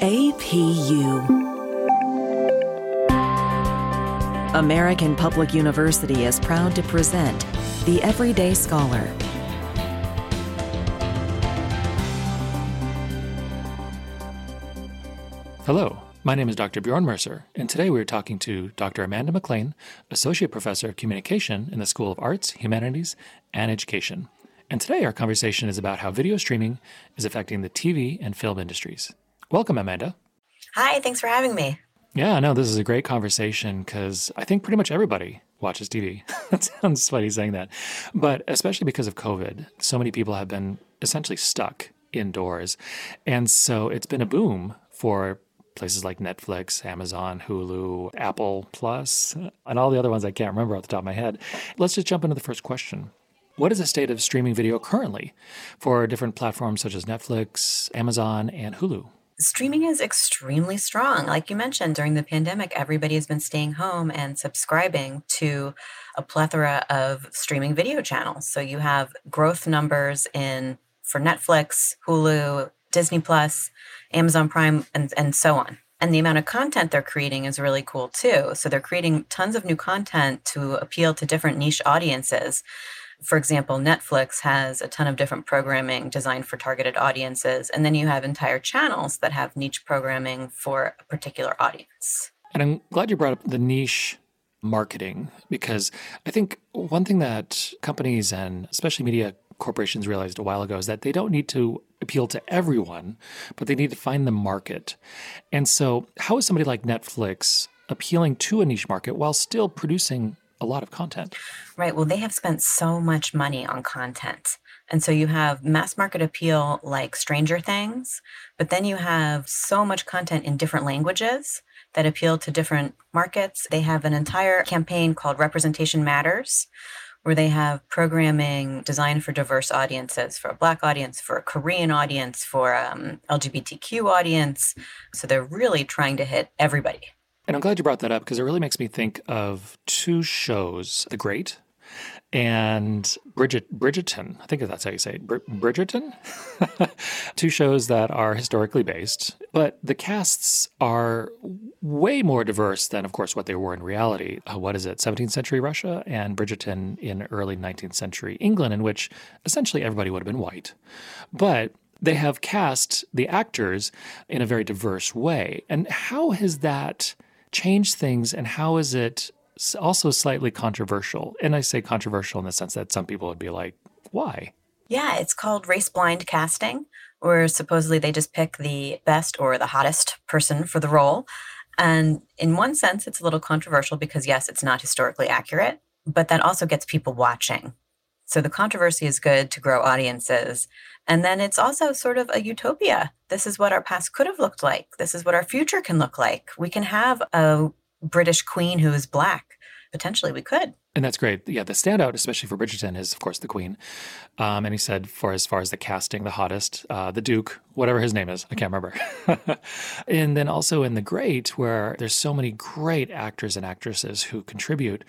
APU. American Public University is proud to present The Everyday Scholar. Hello, my name is Dr. Bjorn Mercer, and today we are talking to Dr. Amanda McClain, Associate Professor of Communication in the School of Arts, Humanities, and Education. And today our conversation is about how video streaming is affecting the TV and film industries. Welcome, Amanda. Hi, thanks for having me. Yeah, no, this is a great conversation because I think pretty much everybody watches TV. that sounds funny saying that. But especially because of COVID, so many people have been essentially stuck indoors. And so it's been a boom for places like Netflix, Amazon, Hulu, Apple Plus, and all the other ones I can't remember off the top of my head. Let's just jump into the first question. What is the state of streaming video currently for different platforms such as Netflix, Amazon, and Hulu? Streaming is extremely strong. Like you mentioned, during the pandemic, everybody has been staying home and subscribing to a plethora of streaming video channels. So you have growth numbers in for Netflix, Hulu, Disney Plus, Amazon Prime, and, and so on. And the amount of content they're creating is really cool too. So they're creating tons of new content to appeal to different niche audiences. For example, Netflix has a ton of different programming designed for targeted audiences. And then you have entire channels that have niche programming for a particular audience. And I'm glad you brought up the niche marketing because I think one thing that companies and especially media corporations realized a while ago is that they don't need to appeal to everyone, but they need to find the market. And so, how is somebody like Netflix appealing to a niche market while still producing a lot of content? Right. Well, they have spent so much money on content. And so you have mass market appeal like Stranger Things, but then you have so much content in different languages that appeal to different markets. They have an entire campaign called Representation Matters, where they have programming designed for diverse audiences, for a Black audience, for a Korean audience, for um, LGBTQ audience. So they're really trying to hit everybody. And I'm glad you brought that up because it really makes me think of two shows The Great and Bridget Bridgerton. I think that's how you say it. Br- Bridgerton. Two shows that are historically based, but the casts are way more diverse than, of course, what they were in reality. Uh, what is it? 17th century Russia and Bridgerton in early 19th century England, in which essentially everybody would have been white, but they have cast the actors in a very diverse way. And how has that changed things, and how is it also slightly controversial. And I say controversial in the sense that some people would be like, why? Yeah, it's called race blind casting, where supposedly they just pick the best or the hottest person for the role. And in one sense, it's a little controversial because, yes, it's not historically accurate, but that also gets people watching. So the controversy is good to grow audiences. And then it's also sort of a utopia. This is what our past could have looked like. This is what our future can look like. We can have a British queen who is black. Potentially, we could. And that's great. Yeah, the standout, especially for Bridgerton, is of course the Queen. Um, and he said, for as far as the casting, the hottest, uh, the Duke, whatever his name is, I can't remember. and then also in The Great, where there's so many great actors and actresses who contribute.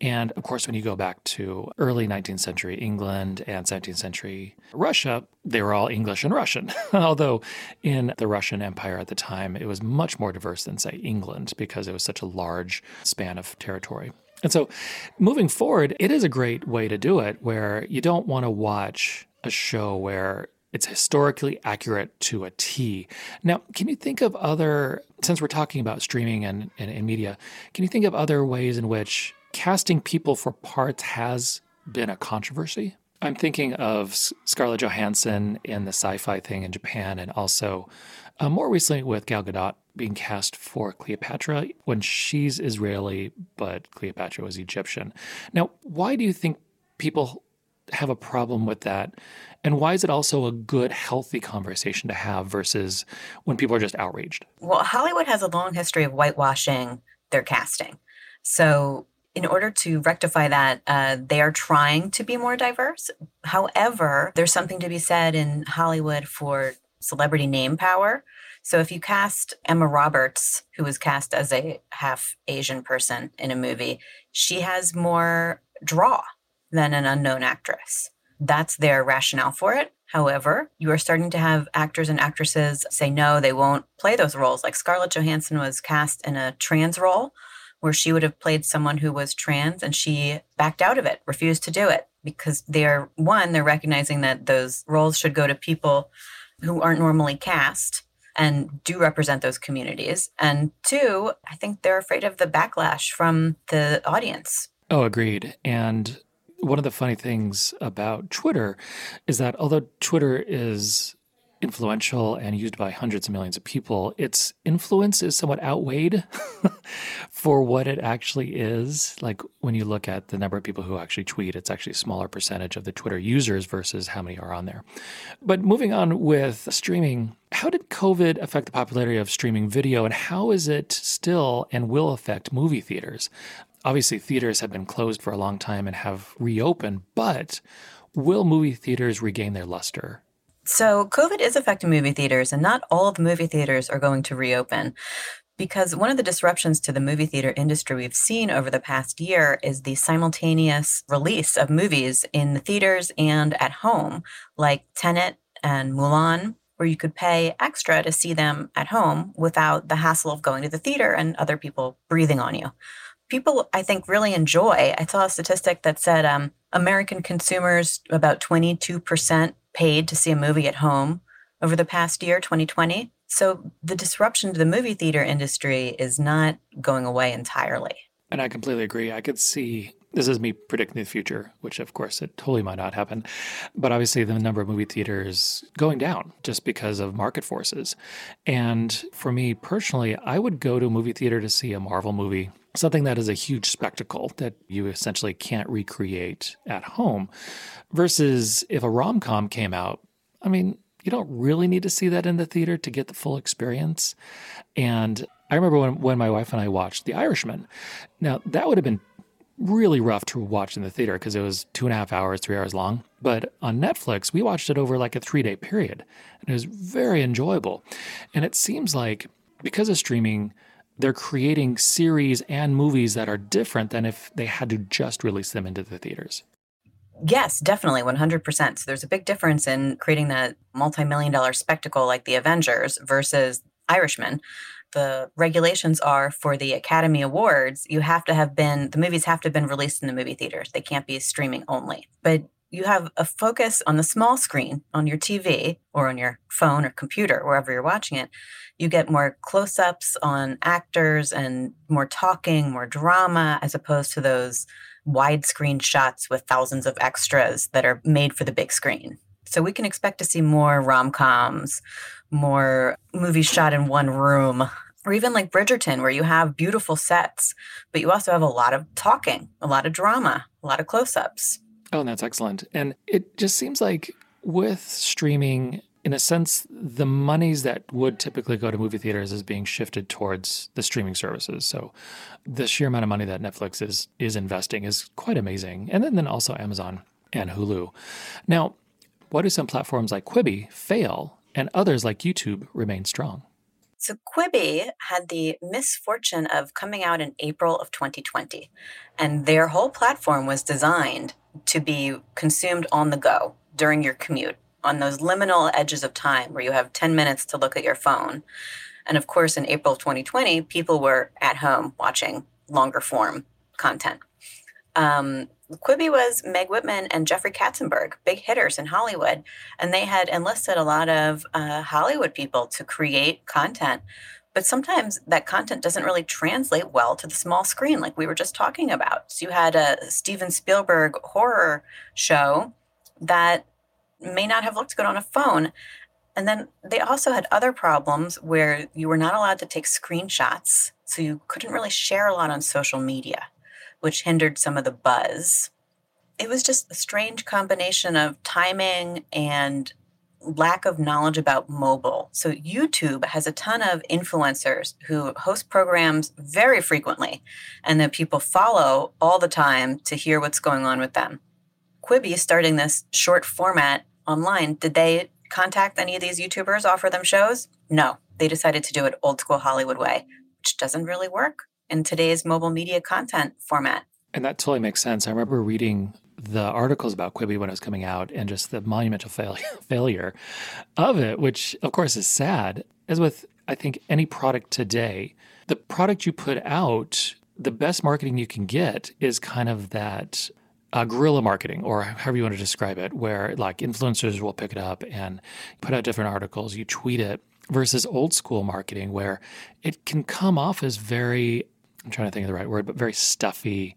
And of course, when you go back to early 19th century England and 17th century Russia, they were all English and Russian. Although in the Russian Empire at the time, it was much more diverse than, say, England because it was such a large span of territory. And so moving forward, it is a great way to do it where you don't want to watch a show where it's historically accurate to a T. Now, can you think of other, since we're talking about streaming and, and, and media, can you think of other ways in which casting people for parts has been a controversy. I'm thinking of Scarlett Johansson in the sci fi thing in Japan, and also uh, more recently with Gal Gadot being cast for Cleopatra when she's Israeli, but Cleopatra was Egyptian. Now, why do you think people have a problem with that? And why is it also a good, healthy conversation to have versus when people are just outraged? Well, Hollywood has a long history of whitewashing their casting. So in order to rectify that, uh, they are trying to be more diverse. However, there's something to be said in Hollywood for celebrity name power. So if you cast Emma Roberts, who was cast as a half Asian person in a movie, she has more draw than an unknown actress. That's their rationale for it. However, you are starting to have actors and actresses say no, they won't play those roles. Like Scarlett Johansson was cast in a trans role where she would have played someone who was trans and she backed out of it, refused to do it because they're one, they're recognizing that those roles should go to people who aren't normally cast and do represent those communities. And two, I think they're afraid of the backlash from the audience. Oh, agreed. And one of the funny things about Twitter is that although Twitter is influential and used by hundreds of millions of people, its influence is somewhat outweighed for what it actually is. Like when you look at the number of people who actually tweet, it's actually a smaller percentage of the Twitter users versus how many are on there. But moving on with streaming, how did COVID affect the popularity of streaming video and how is it still and will affect movie theaters? Obviously, theaters have been closed for a long time and have reopened, but will movie theaters regain their luster? So, COVID is affecting movie theaters, and not all of the movie theaters are going to reopen. Because one of the disruptions to the movie theater industry we've seen over the past year is the simultaneous release of movies in the theaters and at home, like Tenet and Mulan, where you could pay extra to see them at home without the hassle of going to the theater and other people breathing on you. People, I think, really enjoy. I saw a statistic that said um, American consumers, about 22%, paid to see a movie at home over the past year, 2020. So the disruption to the movie theater industry is not going away entirely. And I completely agree. I could see this is me predicting the future, which of course it totally might not happen. But obviously, the number of movie theaters going down just because of market forces. And for me personally, I would go to a movie theater to see a Marvel movie, something that is a huge spectacle that you essentially can't recreate at home. Versus if a rom com came out, I mean, you don't really need to see that in the theater to get the full experience. And I remember when, when my wife and I watched The Irishman. Now, that would have been really rough to watch in the theater because it was two and a half hours, three hours long. But on Netflix, we watched it over like a three day period. And it was very enjoyable. And it seems like because of streaming, they're creating series and movies that are different than if they had to just release them into the theaters. Yes, definitely, 100%. So there's a big difference in creating that multi million dollar spectacle like The Avengers versus Irishman. The regulations are for the Academy Awards, you have to have been, the movies have to have been released in the movie theaters. They can't be streaming only. But you have a focus on the small screen on your TV or on your phone or computer, wherever you're watching it. You get more close ups on actors and more talking, more drama, as opposed to those widescreen shots with thousands of extras that are made for the big screen. So we can expect to see more rom coms, more movies shot in one room, or even like Bridgerton, where you have beautiful sets, but you also have a lot of talking, a lot of drama, a lot of close ups. Oh, and that's excellent. And it just seems like with streaming in a sense, the monies that would typically go to movie theaters is being shifted towards the streaming services. So the sheer amount of money that Netflix is is investing is quite amazing. And then, then also Amazon and Hulu. Now, why do some platforms like Quibi fail and others like YouTube remain strong? So Quibi had the misfortune of coming out in April of 2020, and their whole platform was designed to be consumed on the go during your commute on those liminal edges of time where you have 10 minutes to look at your phone. And of course, in April 2020, people were at home watching longer form content. Um, Quibi was Meg Whitman and Jeffrey Katzenberg, big hitters in Hollywood, and they had enlisted a lot of uh, Hollywood people to create content. But sometimes that content doesn't really translate well to the small screen, like we were just talking about. So you had a Steven Spielberg horror show that may not have looked good on a phone. And then they also had other problems where you were not allowed to take screenshots. So you couldn't really share a lot on social media, which hindered some of the buzz. It was just a strange combination of timing and lack of knowledge about mobile. So YouTube has a ton of influencers who host programs very frequently and that people follow all the time to hear what's going on with them. Quibi starting this short format online, did they contact any of these YouTubers, offer them shows? No, they decided to do it old school Hollywood way, which doesn't really work in today's mobile media content format. And that totally makes sense. I remember reading the articles about Quibi when it was coming out and just the monumental fail- failure of it, which of course is sad. As with, I think, any product today, the product you put out, the best marketing you can get is kind of that uh, guerrilla marketing, or however you want to describe it, where like influencers will pick it up and put out different articles, you tweet it, versus old school marketing, where it can come off as very I'm trying to think of the right word, but very stuffy,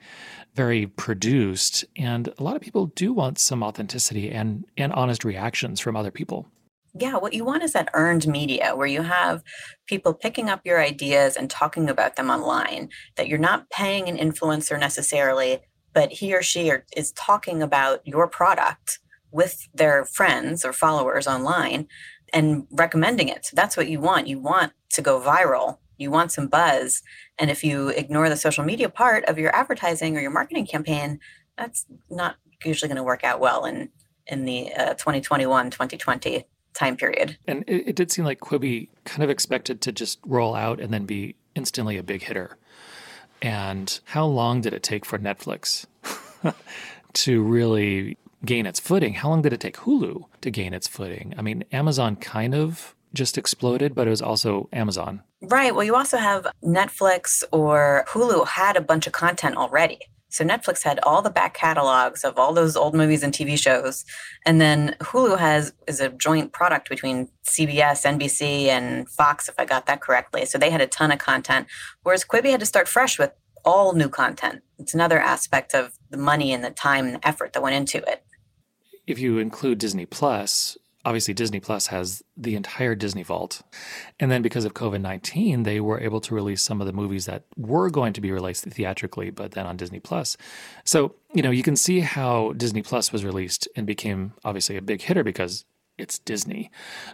very produced. And a lot of people do want some authenticity and, and honest reactions from other people. Yeah, what you want is that earned media where you have people picking up your ideas and talking about them online, that you're not paying an influencer necessarily, but he or she are, is talking about your product with their friends or followers online and recommending it. So that's what you want. You want to go viral you want some buzz. And if you ignore the social media part of your advertising or your marketing campaign, that's not usually going to work out well in in the uh, 2021 2020 time period. And it, it did seem like Quibi kind of expected to just roll out and then be instantly a big hitter. And how long did it take for Netflix to really gain its footing? How long did it take Hulu to gain its footing? I mean, Amazon kind of just exploded, but it was also Amazon. Right. Well, you also have Netflix or Hulu had a bunch of content already. So Netflix had all the back catalogs of all those old movies and TV shows, and then Hulu has is a joint product between CBS, NBC, and Fox, if I got that correctly. So they had a ton of content, whereas Quibi had to start fresh with all new content. It's another aspect of the money and the time and effort that went into it. If you include Disney Plus, obviously Disney Plus has the entire Disney vault. And then because of COVID 19, they were able to release some of the movies that were going to be released theatrically, but then on Disney Plus. So, you know, you can see how Disney Plus was released and became obviously a big hitter because it's Disney.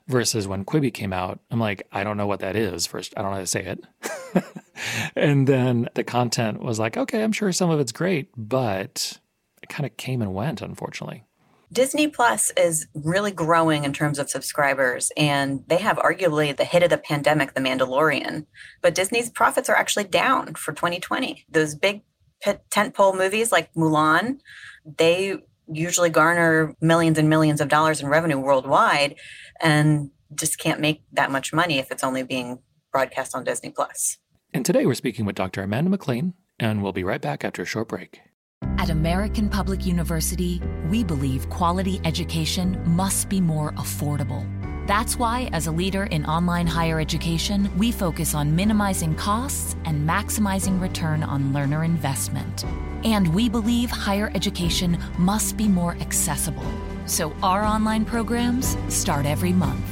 Versus when Quibi came out, I'm like, I don't know what that is. First, I don't know how to say it. and then the content was like, okay, I'm sure some of it's great, but it kind of came and went, unfortunately. Disney Plus is really growing in terms of subscribers, and they have arguably the hit of the pandemic, The Mandalorian. But Disney's profits are actually down for 2020. Those big tentpole movies like Mulan, they usually garner millions and millions of dollars in revenue worldwide, and just can't make that much money if it's only being broadcast on Disney Plus. And today we're speaking with Dr. Amanda McClain, and we'll be right back after a short break. At American Public University, we believe quality education must be more affordable. That's why, as a leader in online higher education, we focus on minimizing costs and maximizing return on learner investment. And we believe higher education must be more accessible. So our online programs start every month.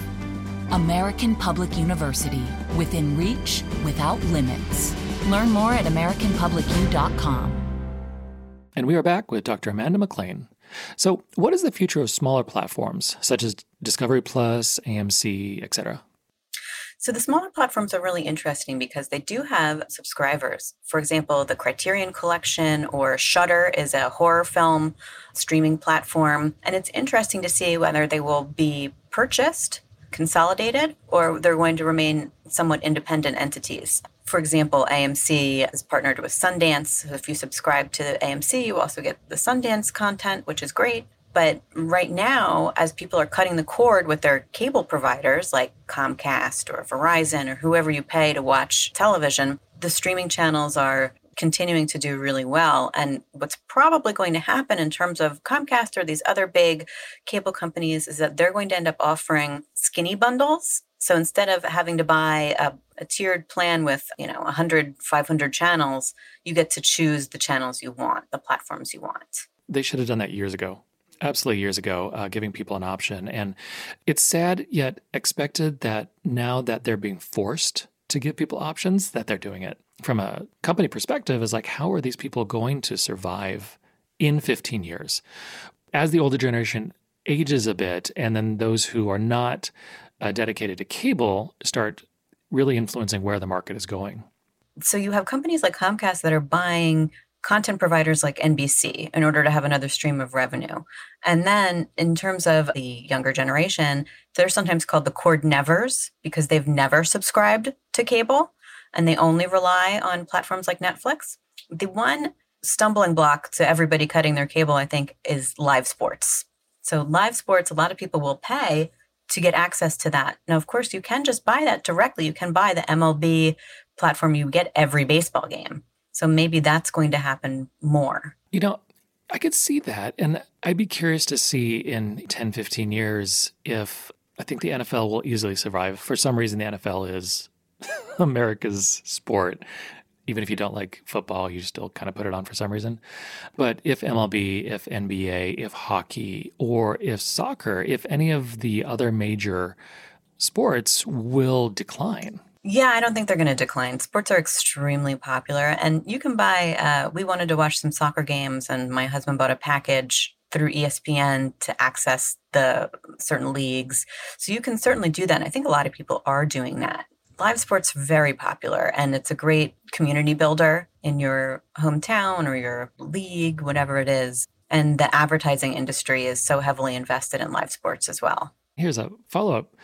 American Public University, within reach, without limits. Learn more at AmericanPublicU.com. And we are back with Dr. Amanda McClain. So, what is the future of smaller platforms such as Discovery Plus, AMC, etc.? So the smaller platforms are really interesting because they do have subscribers. For example, the Criterion Collection or Shudder is a horror film streaming platform, and it's interesting to see whether they will be purchased, consolidated, or they're going to remain somewhat independent entities. For example, AMC has partnered with Sundance. If you subscribe to AMC, you also get the Sundance content, which is great. But right now, as people are cutting the cord with their cable providers like Comcast or Verizon or whoever you pay to watch television, the streaming channels are continuing to do really well. And what's probably going to happen in terms of Comcast or these other big cable companies is that they're going to end up offering skinny bundles so instead of having to buy a, a, tiered plan with, you know, 100, 500 channels, you get to choose the channels you want, the platforms you want. They should have done that years ago. Absolutely, years ago, uh, giving people an option. And it's sad yet expected that now that they're being forced to give people options, that they're doing it. From a company perspective, is like, how are these people going to survive in 15 years? As the older generation ages a bit, and then those who are not uh, dedicated to cable start really influencing where the market is going. So you have companies like Comcast that are buying content providers like NBC in order to have another stream of revenue. And then in terms of the younger generation, they're sometimes called the cord nevers because they've never subscribed to cable and they only rely on platforms like Netflix. The one stumbling block to everybody cutting their cable, I think, is live sports. So, live sports, a lot of people will pay to get access to that. Now, of course, you can just buy that directly. You can buy the MLB platform, you get every baseball game. So, maybe that's going to happen more. You know, I could see that. And I'd be curious to see in 10, 15 years if I think the NFL will easily survive. For some reason, the NFL is America's sport even if you don't like football, you still kind of put it on for some reason. But if MLB, if NBA, if hockey, or if soccer, if any of the other major sports will decline. Yeah, I don't think they're going to decline. Sports are extremely popular, and you can buy. Uh, we wanted to watch some soccer games, and my husband bought a package through ESPN to access the certain leagues. So you can certainly do that. And I think a lot of people are doing that live sports very popular and it's a great community builder in your hometown or your league, whatever it is. And the advertising industry is so heavily invested in live sports as well. Here's a follow up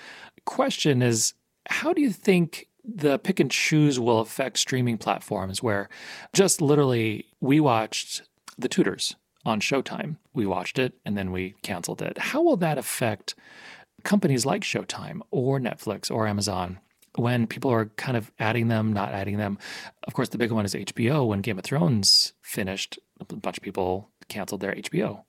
question is how do you think the pick and choose will affect streaming platforms where just literally we watched The Tudors on Showtime. We watched it and then we canceled it. How will that affect companies like Showtime or Netflix or Amazon when people are kind of adding them, not adding them. Of course, the big one is HBO. When Game of Thrones finished, a bunch of people canceled their HBO.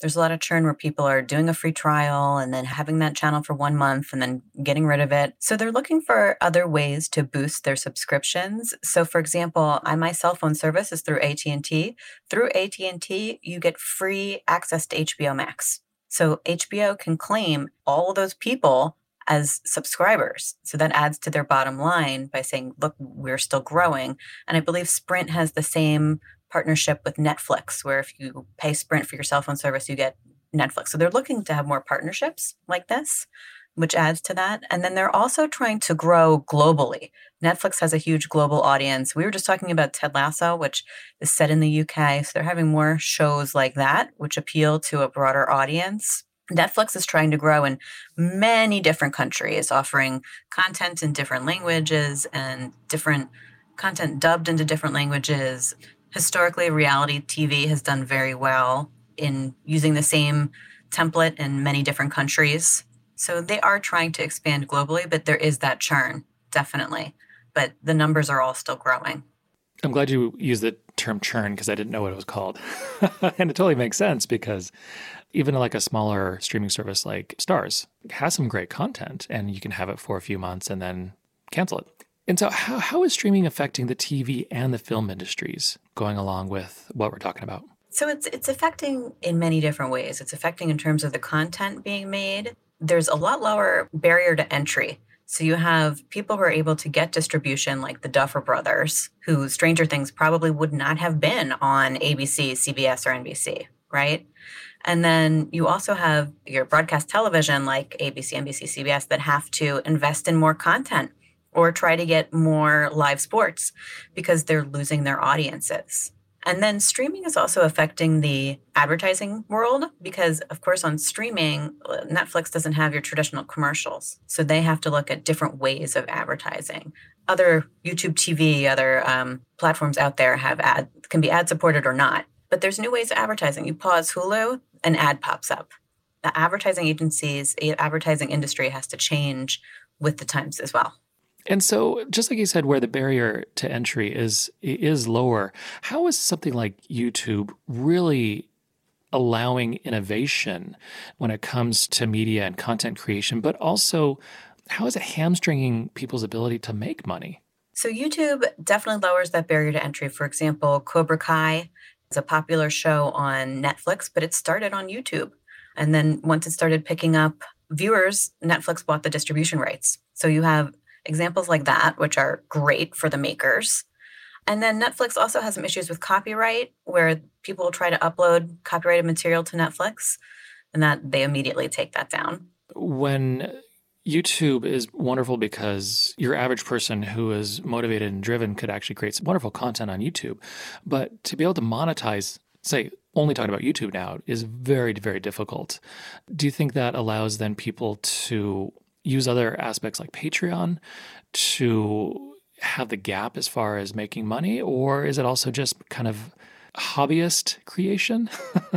There's a lot of churn where people are doing a free trial and then having that channel for one month and then getting rid of it. So they're looking for other ways to boost their subscriptions. So for example, I my cell phone service is through AT&T. Through AT&T, you get free access to HBO Max. So HBO can claim all those people as subscribers. So that adds to their bottom line by saying, look, we're still growing. And I believe Sprint has the same partnership with Netflix, where if you pay Sprint for your cell phone service, you get Netflix. So they're looking to have more partnerships like this, which adds to that. And then they're also trying to grow globally. Netflix has a huge global audience. We were just talking about Ted Lasso, which is set in the UK. So they're having more shows like that, which appeal to a broader audience. Netflix is trying to grow in many different countries, offering content in different languages and different content dubbed into different languages. Historically, reality TV has done very well in using the same template in many different countries. So they are trying to expand globally, but there is that churn, definitely. But the numbers are all still growing. I'm glad you used the term churn because I didn't know what it was called. and it totally makes sense because even like a smaller streaming service like Starz has some great content and you can have it for a few months and then cancel it. And so, how, how is streaming affecting the TV and the film industries going along with what we're talking about? So, it's, it's affecting in many different ways. It's affecting in terms of the content being made. There's a lot lower barrier to entry. So, you have people who are able to get distribution, like the Duffer Brothers, who Stranger Things probably would not have been on ABC, CBS, or NBC, right? And then you also have your broadcast television like ABC, NBC, CBS that have to invest in more content or try to get more live sports because they're losing their audiences. And then streaming is also affecting the advertising world because, of course, on streaming, Netflix doesn't have your traditional commercials. So they have to look at different ways of advertising. Other YouTube TV, other um, platforms out there have ad, can be ad supported or not. But there's new ways of advertising. You pause Hulu, an ad pops up. The advertising agencies, advertising industry has to change with the times as well. And so, just like you said, where the barrier to entry is is lower, how is something like YouTube really allowing innovation when it comes to media and content creation, but also how is it hamstringing people's ability to make money? So YouTube definitely lowers that barrier to entry. For example, Cobra Kai is a popular show on Netflix, but it started on YouTube. And then once it started picking up viewers, Netflix bought the distribution rights. So you have examples like that, which are great for the makers. And then Netflix also has some issues with copyright where people try to upload copyrighted material to Netflix and that they immediately take that down. When YouTube is wonderful because your average person who is motivated and driven could actually create some wonderful content on YouTube. But to be able to monetize, say, only talking about YouTube now, is very, very difficult. Do you think that allows then people to use other aspects like Patreon to have the gap as far as making money? Or is it also just kind of hobbyist creation?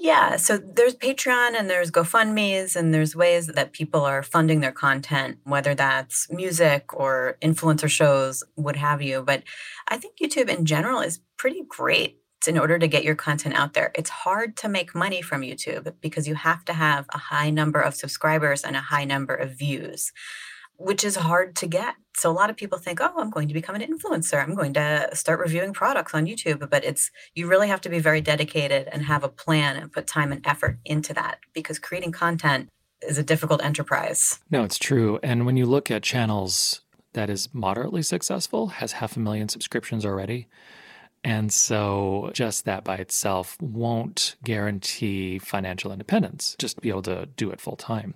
Yeah, so there's Patreon and there's GoFundMe's and there's ways that people are funding their content, whether that's music or influencer shows, what have you. But I think YouTube in general is pretty great in order to get your content out there. It's hard to make money from YouTube because you have to have a high number of subscribers and a high number of views which is hard to get. So a lot of people think, "Oh, I'm going to become an influencer. I'm going to start reviewing products on YouTube." But it's you really have to be very dedicated and have a plan and put time and effort into that because creating content is a difficult enterprise. No, it's true. And when you look at channels that is moderately successful, has half a million subscriptions already, and so just that by itself won't guarantee financial independence, just to be able to do it full time.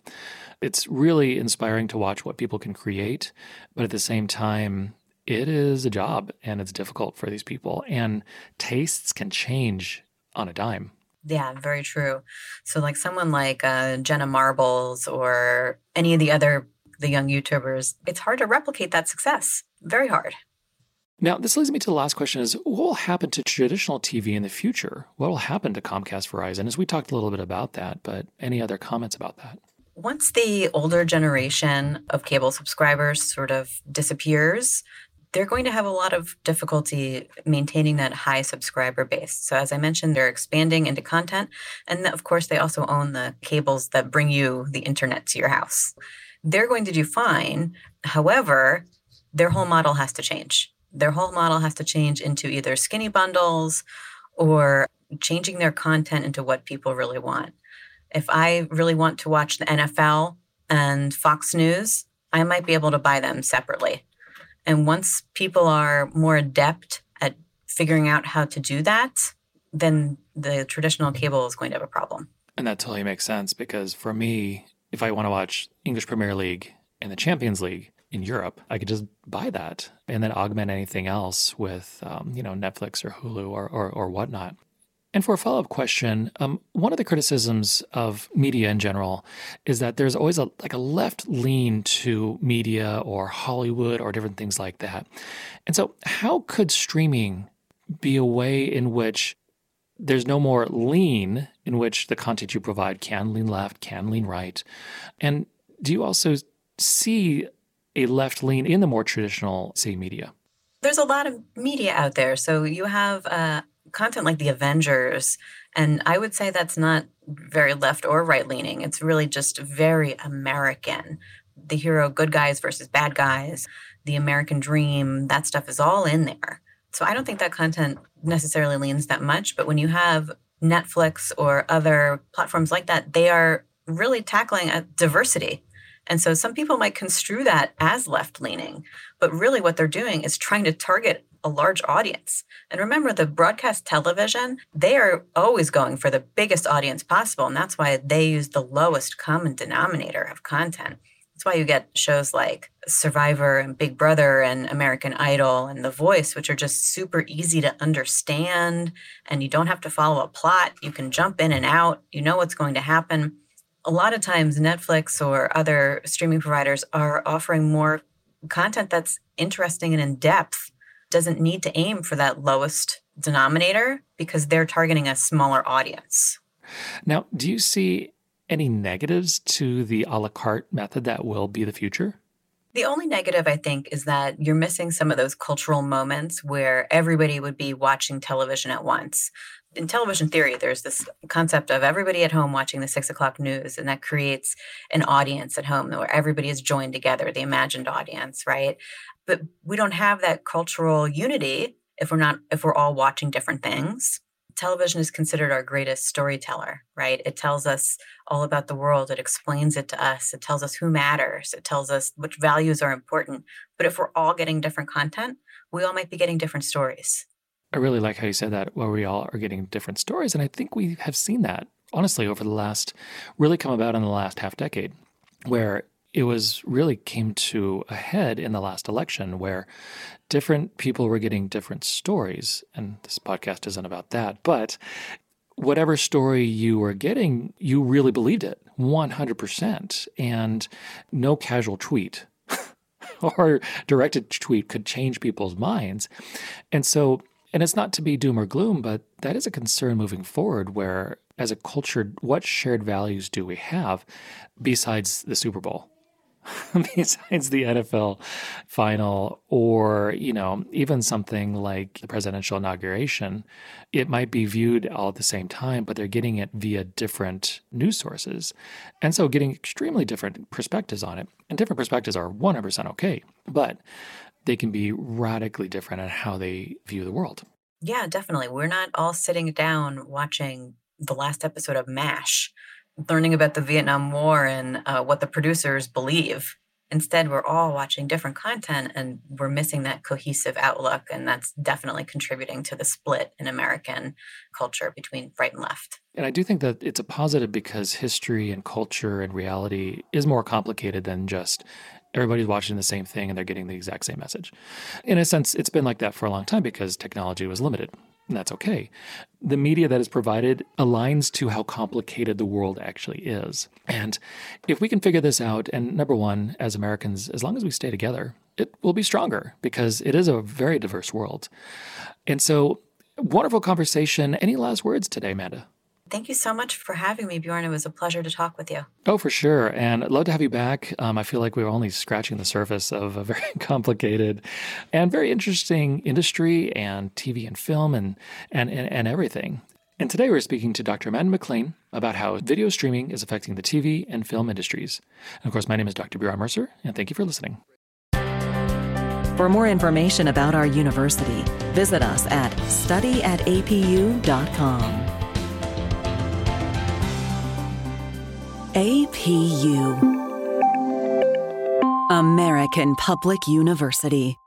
It's really inspiring to watch what people can create, but at the same time, it is a job and it's difficult for these people. And tastes can change on a dime. Yeah, very true. So, like someone like uh, Jenna Marbles or any of the other the young YouTubers, it's hard to replicate that success. Very hard. Now, this leads me to the last question is what will happen to traditional TV in the future? What will happen to Comcast Verizon? As we talked a little bit about that, but any other comments about that? Once the older generation of cable subscribers sort of disappears, they're going to have a lot of difficulty maintaining that high subscriber base. So, as I mentioned, they're expanding into content. And of course, they also own the cables that bring you the internet to your house. They're going to do fine. However, their whole model has to change their whole model has to change into either skinny bundles or changing their content into what people really want. If I really want to watch the NFL and Fox News, I might be able to buy them separately. And once people are more adept at figuring out how to do that, then the traditional cable is going to have a problem. And that totally makes sense because for me, if I want to watch English Premier League and the Champions League, in Europe, I could just buy that and then augment anything else with, um, you know, Netflix or Hulu or, or, or whatnot. And for a follow up question, um, one of the criticisms of media in general is that there's always a like a left lean to media or Hollywood or different things like that. And so, how could streaming be a way in which there's no more lean in which the content you provide can lean left, can lean right? And do you also see a left lean in the more traditional, say, media? There's a lot of media out there. So you have uh, content like The Avengers, and I would say that's not very left or right leaning. It's really just very American. The hero, good guys versus bad guys, the American dream, that stuff is all in there. So I don't think that content necessarily leans that much. But when you have Netflix or other platforms like that, they are really tackling a diversity and so some people might construe that as left leaning, but really what they're doing is trying to target a large audience. And remember, the broadcast television, they are always going for the biggest audience possible. And that's why they use the lowest common denominator of content. That's why you get shows like Survivor and Big Brother and American Idol and The Voice, which are just super easy to understand. And you don't have to follow a plot. You can jump in and out. You know what's going to happen a lot of times Netflix or other streaming providers are offering more content that's interesting and in depth doesn't need to aim for that lowest denominator because they're targeting a smaller audience. Now, do you see any negatives to the a la carte method that will be the future? The only negative, I think, is that you're missing some of those cultural moments where everybody would be watching television at once in television theory, there's this concept of everybody at home watching the six o'clock news, and that creates an audience at home where everybody is joined together, the imagined audience, right? But we don't have that cultural unity if we're not if we're all watching different things. Television is considered our greatest storyteller, right? It tells us all about the world. It explains it to us. It tells us who matters. It tells us which values are important. But if we're all getting different content, we all might be getting different stories I really like how you said that, where we all are getting different stories. And I think we have seen that, honestly, over the last, really come about in the last half decade, where it was really came to a head in the last election where different people were getting different stories. And this podcast isn't about that. But whatever story you were getting, you really believed it 100%. And no casual tweet or directed tweet could change people's minds. And so And it's not to be doom or gloom, but that is a concern moving forward where, as a culture, what shared values do we have besides the Super Bowl? besides the NFL final or, you know, even something like the presidential inauguration, it might be viewed all at the same time, but they're getting it via different news sources. And so getting extremely different perspectives on it. And different perspectives are 100% okay, but they can be radically different in how they view the world. Yeah, definitely. We're not all sitting down watching the last episode of MASH learning about the Vietnam War and uh, what the producers believe. Instead, we're all watching different content and we're missing that cohesive outlook. And that's definitely contributing to the split in American culture between right and left. And I do think that it's a positive because history and culture and reality is more complicated than just everybody's watching the same thing and they're getting the exact same message. In a sense, it's been like that for a long time because technology was limited and that's okay. The media that is provided aligns to how complicated the world actually is. And if we can figure this out, and number one, as Americans, as long as we stay together, it will be stronger because it is a very diverse world. And so, wonderful conversation. Any last words today, Amanda? Thank you so much for having me, Bjorn. It was a pleasure to talk with you. Oh, for sure. And I'd love to have you back. Um, I feel like we are only scratching the surface of a very complicated and very interesting industry and TV and film and, and, and, and everything. And today we're speaking to Dr. Amanda McClain about how video streaming is affecting the TV and film industries. And of course, my name is Dr. Bjorn Mercer, and thank you for listening. For more information about our university, visit us at studyatapu.com. APU American Public University